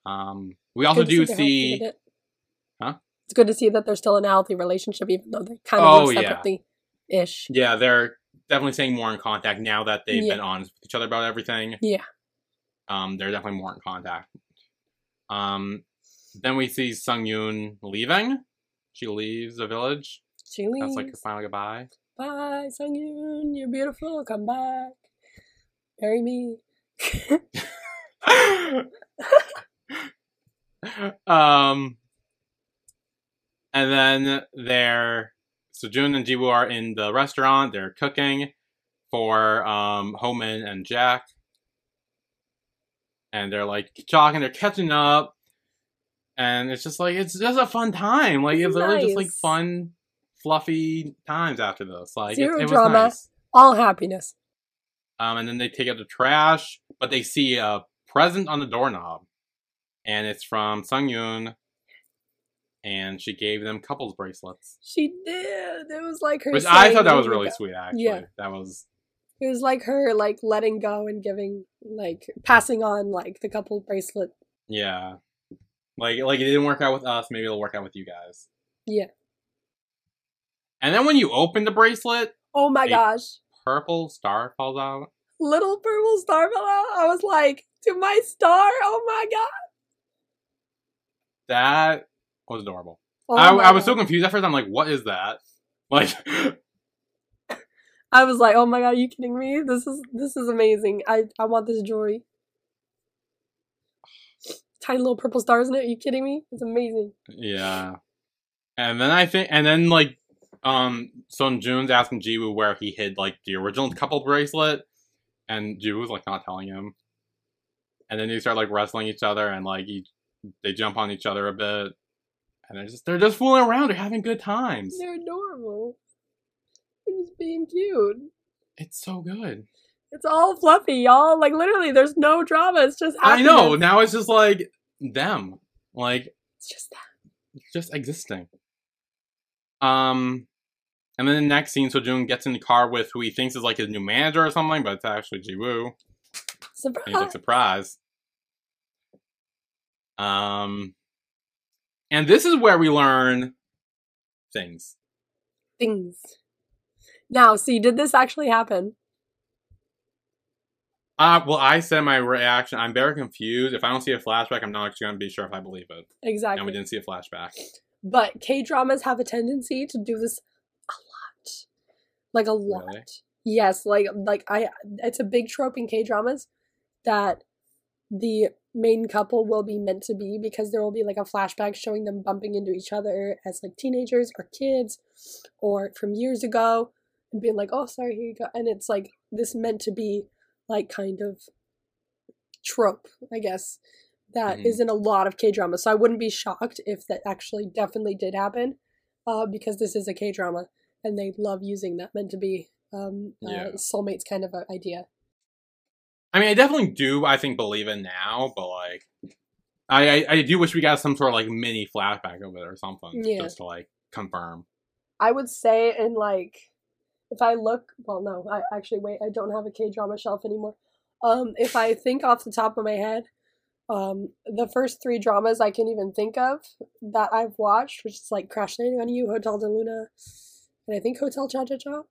Um, we also do they're see. healthy with it. Huh? It's good to see that they're still in a healthy relationship, even though they kind of Oh, yeah. separately ish. Yeah, they're definitely staying more in contact now that they've Yeah. been honest with each other about everything. Yeah. Um, they're definitely more in contact. Um, then we see Sung Yoon leaving. She leaves the village. She leaves. That's like her final goodbye. Bye, Sungyun. You're beautiful. Come back. Marry me. um, and then they're Sojun and Jiwoo are in the restaurant. They're cooking for um Homan and Jack, and they're like talking. They're catching up, and it's just like it's just a fun time. Like it's really just like fun, fluffy times after this. Like Zero it was drama. nice. All happiness. Um, and then they take out the trash, but they see a present on the doorknob, and it's from Sung Yoon, and she gave them couples bracelets, She did. It was like her. which I thought that was really go. sweet. Actually, Yeah. that was It was like her like letting go and giving like passing on like the couple bracelet. yeah, like like it didn't work out with us. Maybe it'll work out with you guys. Yeah. And then when you open the bracelet, Oh my gosh. purple star falls out. Little purple star fell out. I was like, to my star. Oh my god. That was adorable. Oh I, I was so confused at first. I'm like, what is that? Like, I was like, oh my god, are you kidding me? This is this is amazing. I I want this jewelry. Tiny little purple stars in it. Are you kidding me? It's amazing. Yeah. And then I think, and then like, um, Sojun's asking Jiwoo where he hid like the original couple bracelet, and Jiwoo's like not telling him. And then they start like wrestling each other, and like he, they jump on each other a bit, and they're just they're just fooling around. They're having good times. They're adorable. They're just being cute. It's so good. It's all fluffy, y'all. Like literally, there's no drama. It's just I know. Now it's just like them, like It's just that. just existing. Um, and then the next scene, Sojun gets in the car with who he thinks is like his new manager or something, but it's actually Jiwoo. Surprise! And he's like Surprise. surprised. Um, and this is where we learn things. Things. Now, see, did this actually happen? Uh, well, I said my reaction. I'm very confused. If I don't see a flashback, I'm not actually going to be sure if I believe it. Exactly. And we didn't see a flashback. But K dramas have a tendency to do this a lot. Like a lot. Really? Yes, like like I it's a big trope in K dramas that the main couple will be meant to be because there will be like a flashback showing them bumping into each other as like teenagers or kids or from years ago and being like, "Oh, sorry, here you go." And it's like this meant to be like kind of trope, I guess, that Mhm. is in a lot of K dramas. So I wouldn't be shocked if that actually definitely did happen, uh, because this is a K drama and they love using that meant to be um, uh, soulmates kind of idea. I mean, I definitely do. I think believe it now, but like, I I, I do wish we got some sort of like mini flashback of it or something, Yeah. just to like confirm. I would say in like if I look well no, I actually wait, I don't have a K drama shelf anymore. Um if I think off the top of my head, um, the first three dramas I can even think of that I've watched, which is like Crash Landing on You, Hotel del Luna, and I think Hotel Cha Cha Cha.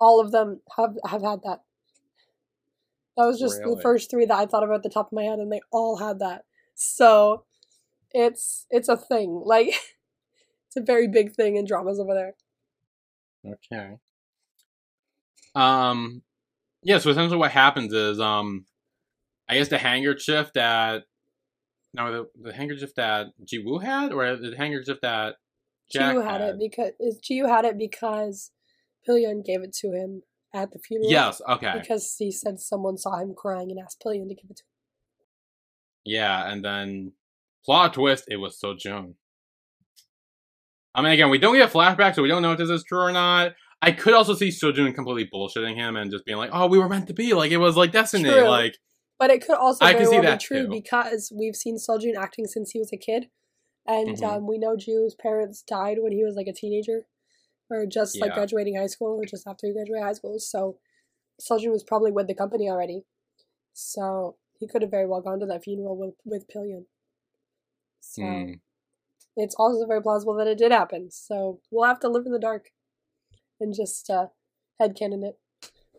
All of them have have had that. That was just the first three that I thought of at the top of my head, and they all had that. So, it's it's a thing. Like, it's a very big thing in dramas over there. Okay. Um, yeah. So essentially, what happens is, um, I guess the handkerchief that no, the the handkerchief that Jiwoo had, or the handkerchief that Jack Chiyu had it because Chiyu had it because Pillion gave it to him at the funeral. Yes. Okay. Because he said someone saw him crying and asked Pillion to give it to him. Yeah, and then plot twist, it was Sojun. I mean, again, we don't get flashbacks, so we don't know if this is true or not. I could also see Sojun completely bullshitting him and just being like, "Oh, we were meant to be. Like it was like destiny. True. Like But it could also I very well that be true too. because we've seen Sojun acting since he was a kid. And Mhm. um, we know Jiwoo's parents died when he was like a teenager. Or just like graduating high school or just after he graduated high school. So Sojun was probably with the company already. So he could have very well gone to that funeral with, with Pillion. So hmm. it's also very plausible that it did happen. So we'll have to live in the dark and just uh, headcanon it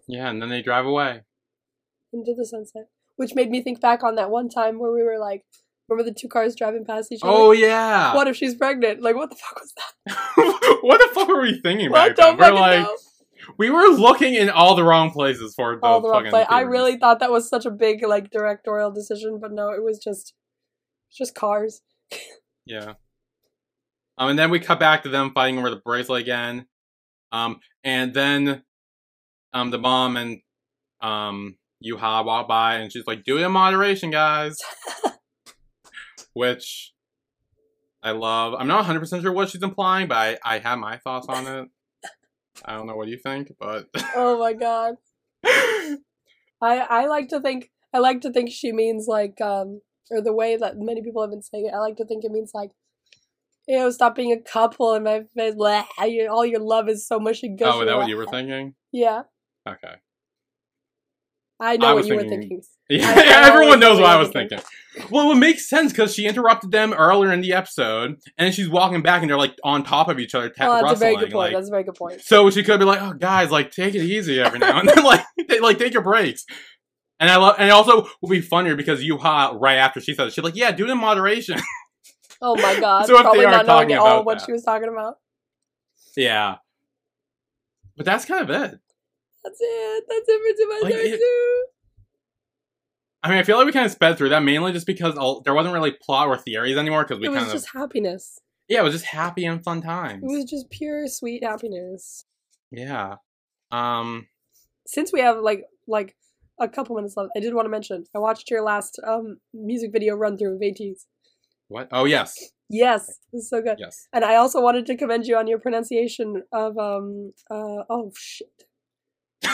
yeah," and then they drive away. into the sunset. Which made me think back on that one time where we were like, remember the two cars driving past each other? Oh yeah. What if she's pregnant? Like, what the fuck was that? what the fuck were we thinking What back then? We're like, know. we were looking in all the wrong places for the All the wrong fucking. I really thought that was such a big like directorial decision, but no, it was just, just cars. Yeah. Um, and then we cut back to them fighting over the bracelet again. Um, and then, um, the mom and, um, Yuha walk by and she's like, do it in moderation, guys. Which I love. I'm not 100% sure what she's implying, but I, I have my thoughts on it. I don't know what you think, but. Oh my god. I I like to think I like to think she means like um or the way that many people have been saying it. I like to think it means like you know, stop being a couple and my face. Blah, all your love is so mushy gushy. oh, is that what you were thinking? Yeah, Okay. I know I what you were thinking- thinking. Yeah, everyone knows what I was thinking. Well, it makes sense because she interrupted them earlier in the episode, and she's walking back, and they're like on top of each other, ta- Oh, that's a very good point. like- that's a very good point. so she could be like, "Oh, guys, like take it easy every now and then, like, like take your breaks." And I love, and it also will be funnier because Yuha, right after she says, it, she's like, "Yeah, do it in moderation." Oh my god. So Probably not knowing at all what that. she was talking about. yeah, but that's kind of it. That's it. That's it for Like, Tomatoes. it- I mean, I feel like we kind of sped through that mainly just because all, there wasn't really plot or theories anymore because we It was kind of just happiness. yeah, it was just happy and fun times. It was just pure sweet happiness. Yeah. Um. since we have like like a couple minutes left, I did want to mention I watched your last um music video run through of ATEEZ. What? Oh yes, Yes, it was so good. yes. And I also wanted to commend you on your pronunciation of um uh oh shit.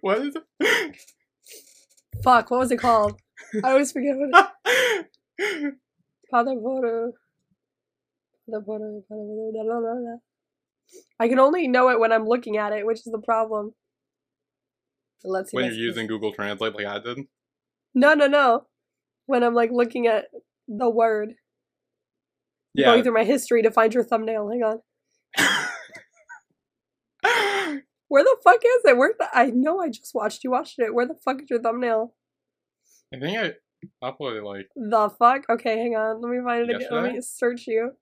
what is it? Fuck, what was it called? I always forget what it la. I can only know it when I'm looking at it, which is the problem. Let's see. when you're using Google Translate like I did. No, no, no. When I'm like looking at the word. Yeah. going through my history to find your thumbnail. Hang on. Where the fuck is it? Where the I know I just watched you watched it. Where the fuck is your thumbnail? I think I uploaded like The fuck? Okay, hang on. Let me find it again. Let me search you.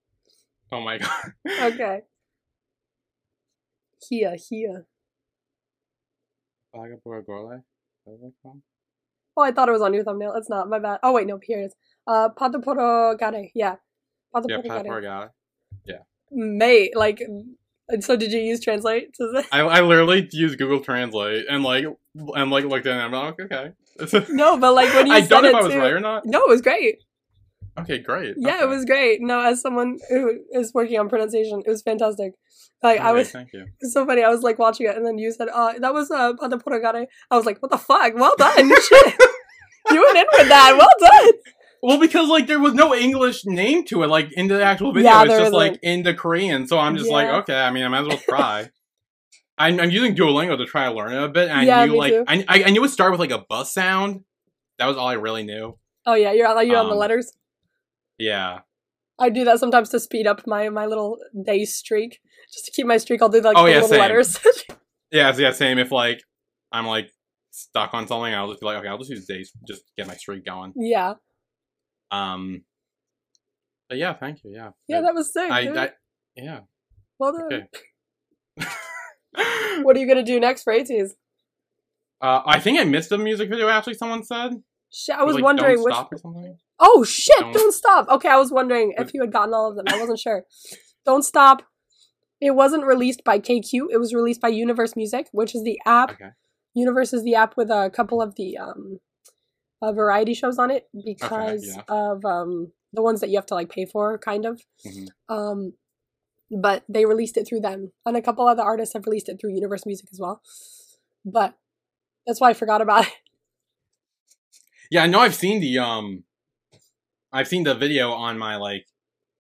oh my god. Okay. Here, here. Vagabond Gorlai? Is that called? Oh, I thought it was on your thumbnail. It's not. My bad. Oh wait, no. Here it is. Uh, Padaporo Gare. Yeah. Yeah, Padaporo Pat Gare. guy. Mate, like. and So did you use translate? To I I literally used Google Translate and like and like looked in and I'm like okay. no, but like when you I said don't know it if I was too- right or not. No, it was great. Okay, great. Yeah, okay. it was great. No, as someone who is working on pronunciation, it was fantastic. Like I was, Thank you. was so funny. I was like watching it, and then you said, "Uh, that was uh, Pata Porogare." I was like, "What the fuck? Well done, shit! You went in with that. Well done." Well, because like there was no English name to it, like in the actual video, Yeah, it's just like isn't. into Korean. So I'm just like, okay. I mean, I might as well try. I'm, I'm using Duolingo to try to learn it a bit, and Yeah, I knew like. I, I knew it started with like a bus sound, that was all I really knew. Oh yeah, you're on you're on the Um, letters. Yeah. I do that sometimes to speed up my my little day streak, just to keep my streak. I'll do like Oh, yeah, little same. letters. Yeah, so yeah, same. If like I'm like stuck on something, I'll just be like, okay, I'll just use days just to get my streak going. yeah, Um, but yeah, thank you. Yeah, yeah, that was sick. I. I yeah. well done. okay. What are you gonna do next for ATEEZ? uh, I think I missed a music video. Actually, someone said. Shit, I was like, wondering which. Oh shit! Don't- Don't... stop. Okay, I was wondering if you had gotten all of them. I wasn't sure. Don't stop. It wasn't released by KQ. It was released by Universe Music, which is the app. Okay. Universe is the app with a couple of the um, uh, variety shows on it because yeah. of um the ones that you have to like pay for, kind of. Mhm. Um, but they released it through them, and a couple other artists have released it through Universe Music as well. But that's why I forgot about it. Yeah, I know. I've seen the um, I've seen the video on my like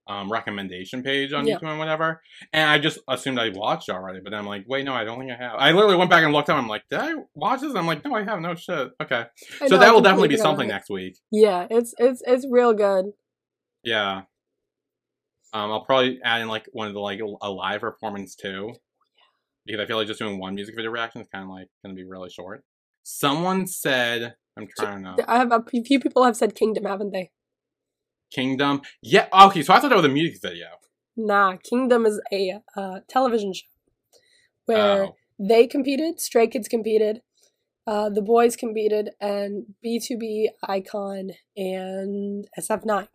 um recommendation page on Yeah. YouTube and whatever, and I just assumed I watched already. But then I'm like, wait, no, I don't think I have. I literally went back and looked up. I'm like, did I watch this? I'm like, no, I have. No shit. Okay, I so know, I that will definitely be something it. next week. Yeah, it's it's it's real good. Yeah. Um, I'll probably add in like one of the like a live performance too, because I feel like just doing one music video reaction is kind of like gonna be really short. Someone said, I'm trying to I have a few people have said Kingdom, haven't they? Kingdom. Yeah. Okay, so I thought that was a music video. Nah, Kingdom is a uh, television show where Oh. they competed, Stray Kids competed, uh, the boys competed, and BTOB, iKON, and SF9.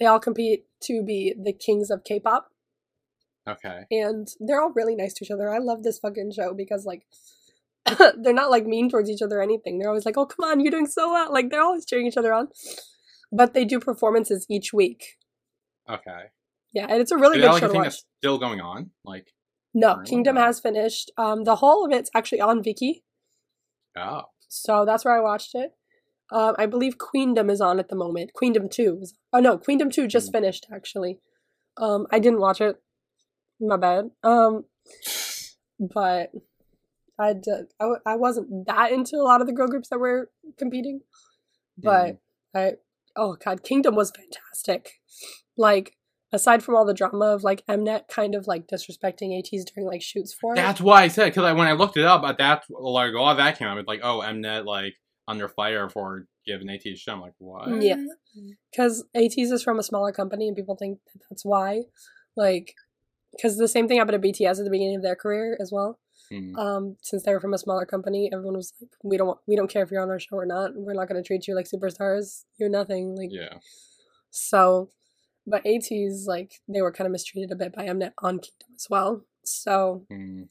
They all compete to be the kings of K-pop, Okay. and they're all really nice to each other. I love this fucking show because like. they're not like mean towards each other or anything. They're always like, "Oh, come on, you're doing so well!" Like they're always cheering each other on. But they do performances each week. Okay. Yeah, and it's a really Is good that like show a thing that's still going on? Like, No, Kingdom has finished. Um, the whole of it's actually on Viki, oh, so that's where I watched it. Um, I believe Queendom is on at the moment. Queendom Two. Is, oh no, Queendom Two just finished actually. Um, I didn't watch it. My bad. Um, but I did. I, w- I wasn't that into a lot of the girl groups that were competing, but mm. I oh god, Kingdom was fantastic. Like aside from all the drama of like Mnet kind of like disrespecting ATEEZ during like shoots for it. that's why I said because I, when I looked it up, that's like a lot of that came out. It's like, oh, Mnet like under fire for giving ATEEZ a show. I'm like, what? Yeah. Mm. because ATEEZ is from a smaller company and people think that that's why. Like, because the same thing happened to BTS at the beginning of their career as well. Hmm. Um, since they were from a smaller company, everyone was like, "We don't, want, we don't care if you're on our show or not. We're not going to treat you like superstars. You're nothing." Like, Yeah. so, but ATEEZ like they were kind of mistreated a bit by Mnet on Kingdom as well. So, Hmm.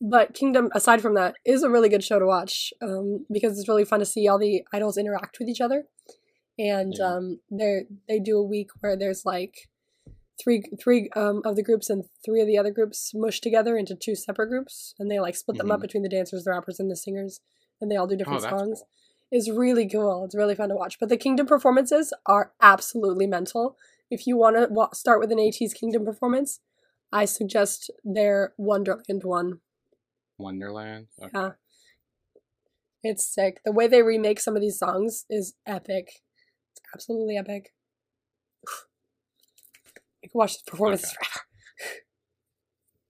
but Kingdom, aside from that, is a really good show to watch um, because it's really fun to see all the idols interact with each other, and Yeah. um, they they do a week where there's like three three um, of the groups and three of the other groups mushed together into two separate groups, and they like split them up Mhm. between the dancers, the rappers, and the singers, and they all do different Oh, songs. cool. It's really cool. It's really fun to watch. But the Kingdom performances are absolutely mental. If you want to wa- start with an ATEEZ Kingdom performance, I suggest their Wonderland one. Wonderland. Okay. Yeah. It's sick. The way they remake some of these songs is epic. It's absolutely epic. I could watch this performance Okay. forever.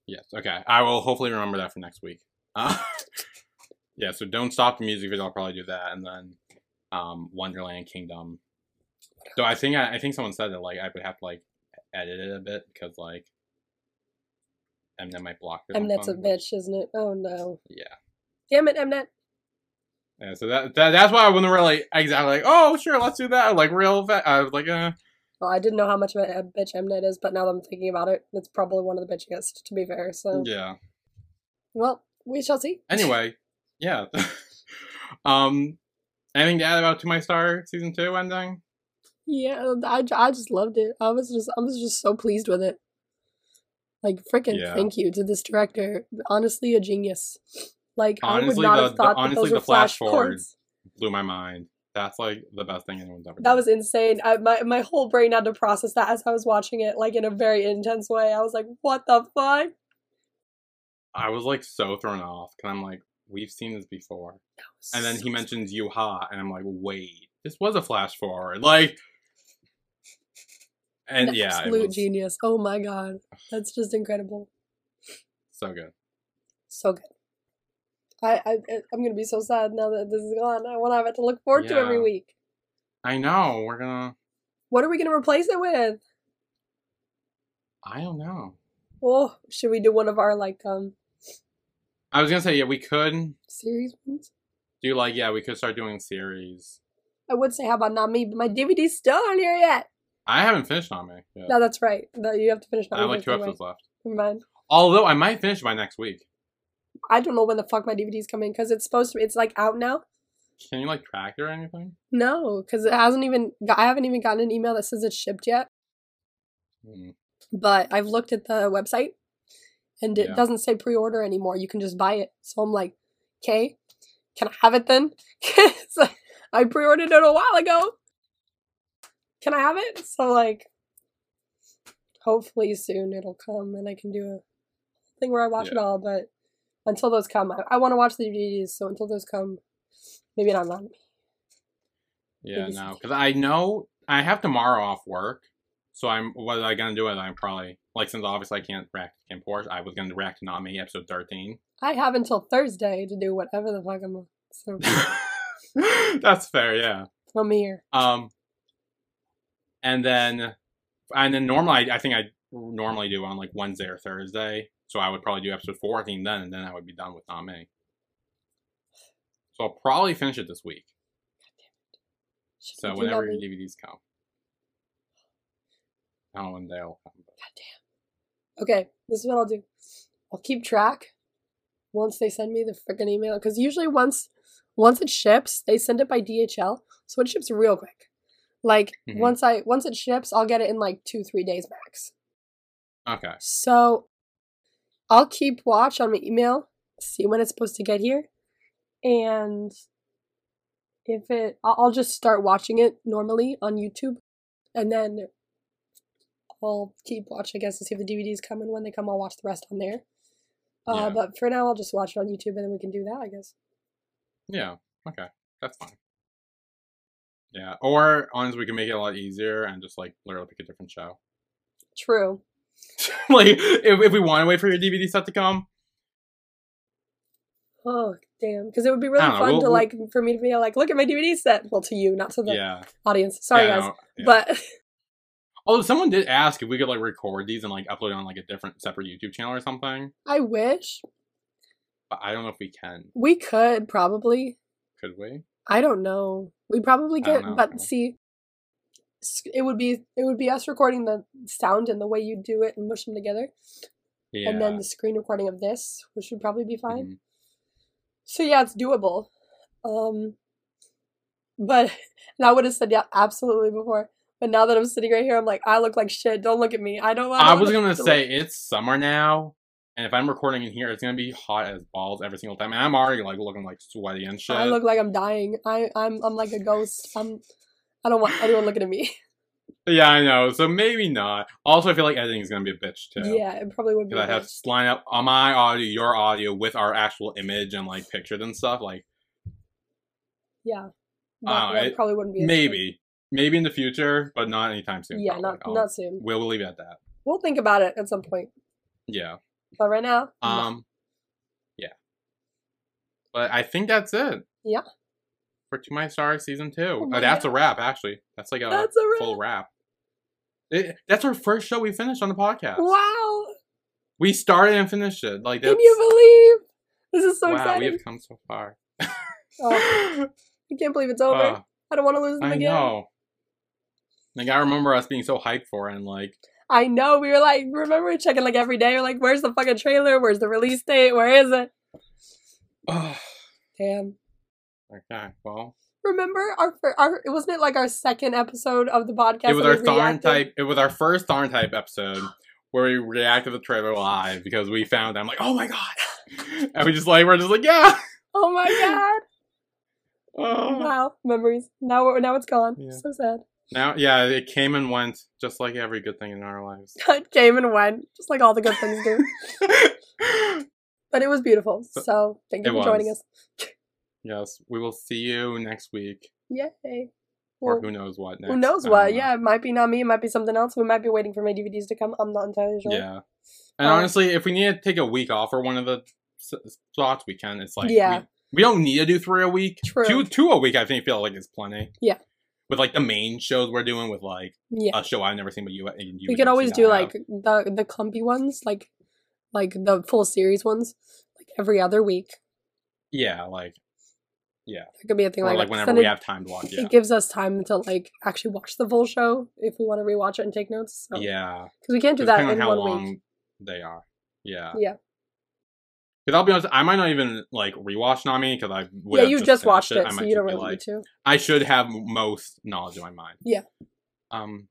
Yes. Okay. I will hopefully remember that for next week. Uh, yeah. So don't stop the music video. I'll probably do that, and then um, Wonderland Kingdom. So I think I, I think someone said that like I would have to like edit it a bit because like Mnet might block it. Mnet's a bitch, isn't it? Oh no. Yeah. Damn it, Mnet. Yeah. So that, that that's why I wasn't really exactly like oh sure let's do that like real fa- I was like uh Well, I didn't know how much of a bitch Mnet is, but now that I'm thinking about it, it's probably one of the bitchiest, to be fair. So, yeah. well, we shall see. Anyway, yeah. um, anything to add about To My Star season two ending? Yeah, I, I just loved it. I was just I was just so pleased with it. Like freaking Yeah. thank you to this director. Honestly, a genius. Like I would Honestly, not the- have the- thought that honestly, those the were flash flash forward forwards. Blew my mind. That's like the best thing anyone's ever done. That was insane. I, my my whole brain had to process that as I was watching it, like in a very intense way. I was like, "What the fuck?" I was like so thrown off because I'm like, we've seen this before. And then he mentions Yuha, and I'm like, wait, this was a flash forward. Like, and An yeah, absolute was genius. Oh my god, that's just incredible. so good. So good. I, I I'm gonna be so sad now that this is gone. I want to have it to look forward to every week. I know. We're gonna. What are we gonna replace it with? I don't know. Oh, should we do one of our like um I was gonna say yeah, we could series ones? do like yeah, we could start doing series. I would say how about not me, but my DVD's still on here yet. I haven't finished on me. Yeah. No, that's right. No, you have to finish. I have like two episodes left. Never mind. Although I might finish by next week. I don't know when the fuck my DVD's coming because it's supposed to. It's like out now. Can you like track it or anything? No, because it hasn't even. I haven't even gotten an email that says it's shipped yet. Hmm. But I've looked at the website, and it Yeah. doesn't say pre-order anymore. You can just buy it. So I'm like, okay, can I have it then? 'Cause I pre-ordered it a while ago. Can I have it? So like, hopefully soon it'll come and I can do a thing where I watch it all. But until those come, I, I want to watch the DVDs. So until those come, maybe not on me. Yeah, Maybe no, because I know I have tomorrow off work, so I'm what am I gonna do? It I'm probably like since obviously I can't react to KinnPorsche, I was gonna react to Me episode thirteen. I have until Thursday to do whatever the fuck I'm. So That's fair, yeah. I'm here. Um, and then and then normally I, I think I normally do on like Wednesday or Thursday, so I would probably do episode fourteen then, and then I would be done with Not Me. So I'll probably finish it this week. So whenever your DVDs come. I don't know when they'll come. but- Okay, this is what I'll do. I'll keep track once they send me the freaking email because usually once once it ships, they send it by DHL, so it ships real quick. Like Mhm. once I once it ships, I'll get it in like two three days max. Okay. So I'll keep watch on my email, see when it's supposed to get here, and if it, I'll just start watching it normally on YouTube, and then I'll keep watch, I guess, to see if the DVDs come, and when they come, I'll watch the rest on there. Uh, Yeah. But for now, I'll just watch it on YouTube, and then we can do that, I guess. Yeah. Okay. That's fine. Yeah. Or honestly, we can make it a lot easier and just like literally pick a different show. True. like if, if we want to wait for your DVD set to come. Oh damn! Because it would be really I don't know, fun we'll- to we'll- like for me to be like, look at my DVD set. Well, to you, not to the yeah. audience. Sorry, Yeah, guys, yeah. but Although someone did ask if we could like record these and like upload it on like a different separate YouTube channel or something, I wish but I don't know if we can. we could probably. Could we? I don't know. We probably could, but see, it would be it would be us recording the sound and the way you do it and mush them together, Yeah. and then the screen recording of this, which would probably be fine. Mhm. So yeah, it's doable. Um, but and I would have said yeah, absolutely before. But now that I'm sitting right here, I'm like, I look like shit. Don't look at me. I don't. I, I was gonna look- say it's summer now, and if I'm recording in here, it's gonna be hot as balls every single time. And I'm already like looking like sweaty and shit. I look like I'm dying. I I'm I'm like a ghost. I'm. I don't want anyone looking at me. Yeah, I know. So maybe not. Also, I feel like editing is gonna be a bitch too. Yeah, it probably would be. Because I have to line up on my audio, your audio with our actual image and like pictures and stuff. Like Yeah. That, Uh, that it- probably wouldn't be. maybe, maybe in the future, but not anytime soon. Yeah, probably. not I'll- not soon. We'll, we'll leave it at that. We'll think about it at some point. Yeah. But right now, no. Um. Yeah. But I think that's it. Yeah. For To My Star season two. Oh Uh, that's a wrap. Actually, that's like a that's a wrap. full wrap. It, that's our first show we finished on the podcast. Wow! We started and finished it. Like Can you believe? This is so wow. exciting. We have come so far. Oh, I can't believe it's over. Uh, I don't want to lose them I again. know. Like I remember us being so hyped for it and like I know. We were like, remember checking like every day. We're like, where's the fucking trailer? Where's the release date? Where is it? oh, Damn. Okay, well Remember our our it wasn't it like our second episode of the podcast. it was our Tharn type it was our first Tharn type episode where we reacted to the trailer live because we found I'm like, oh my god. and we just like we're just like, yeah. Oh my god! Oh. Wow, memories. Now now it's gone. Yeah. So sad. Now yeah, it came and went just like every good thing in our lives. It came and went, just like all the good things do. but it was beautiful. So thank you it for joining us. Yes, we will see you next week, Yay. or Well, who knows what next. who knows what? know. Yeah, it might be not me. It might be something else. We might be waiting for my DVDs to come. I'm not entirely sure. Yeah. And Um, honestly, if we need to take a week off or one of the slots, we can. It's like Yeah. we, we don't need to do three a week. True. Two two a week, I think, feel like it's plenty. Yeah. With like the main shows we're doing, with like Yeah. a show I've never seen, but you and you. we could always do like have. the the clumpy ones, like like the full series ones, like every other week. yeah, like That could be a thing or like, like whenever we it, have time to watch. Yeah. it gives us time to like actually watch the full show if we want to rewatch it and take notes. So. Yeah. because we can't do that in on how one long week. they are. Yeah. Yeah. Because I'll be honest, I might not even like rewatch Nami because I yeah, you just, just watched it. it, so you don't really like, need to. I should have most knowledge in my mind. Yeah. Um.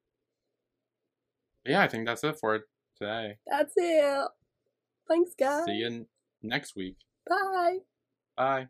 Yeah, I think that's it for today. That's it. Thanks, guys. See you next week. Bye. Bye.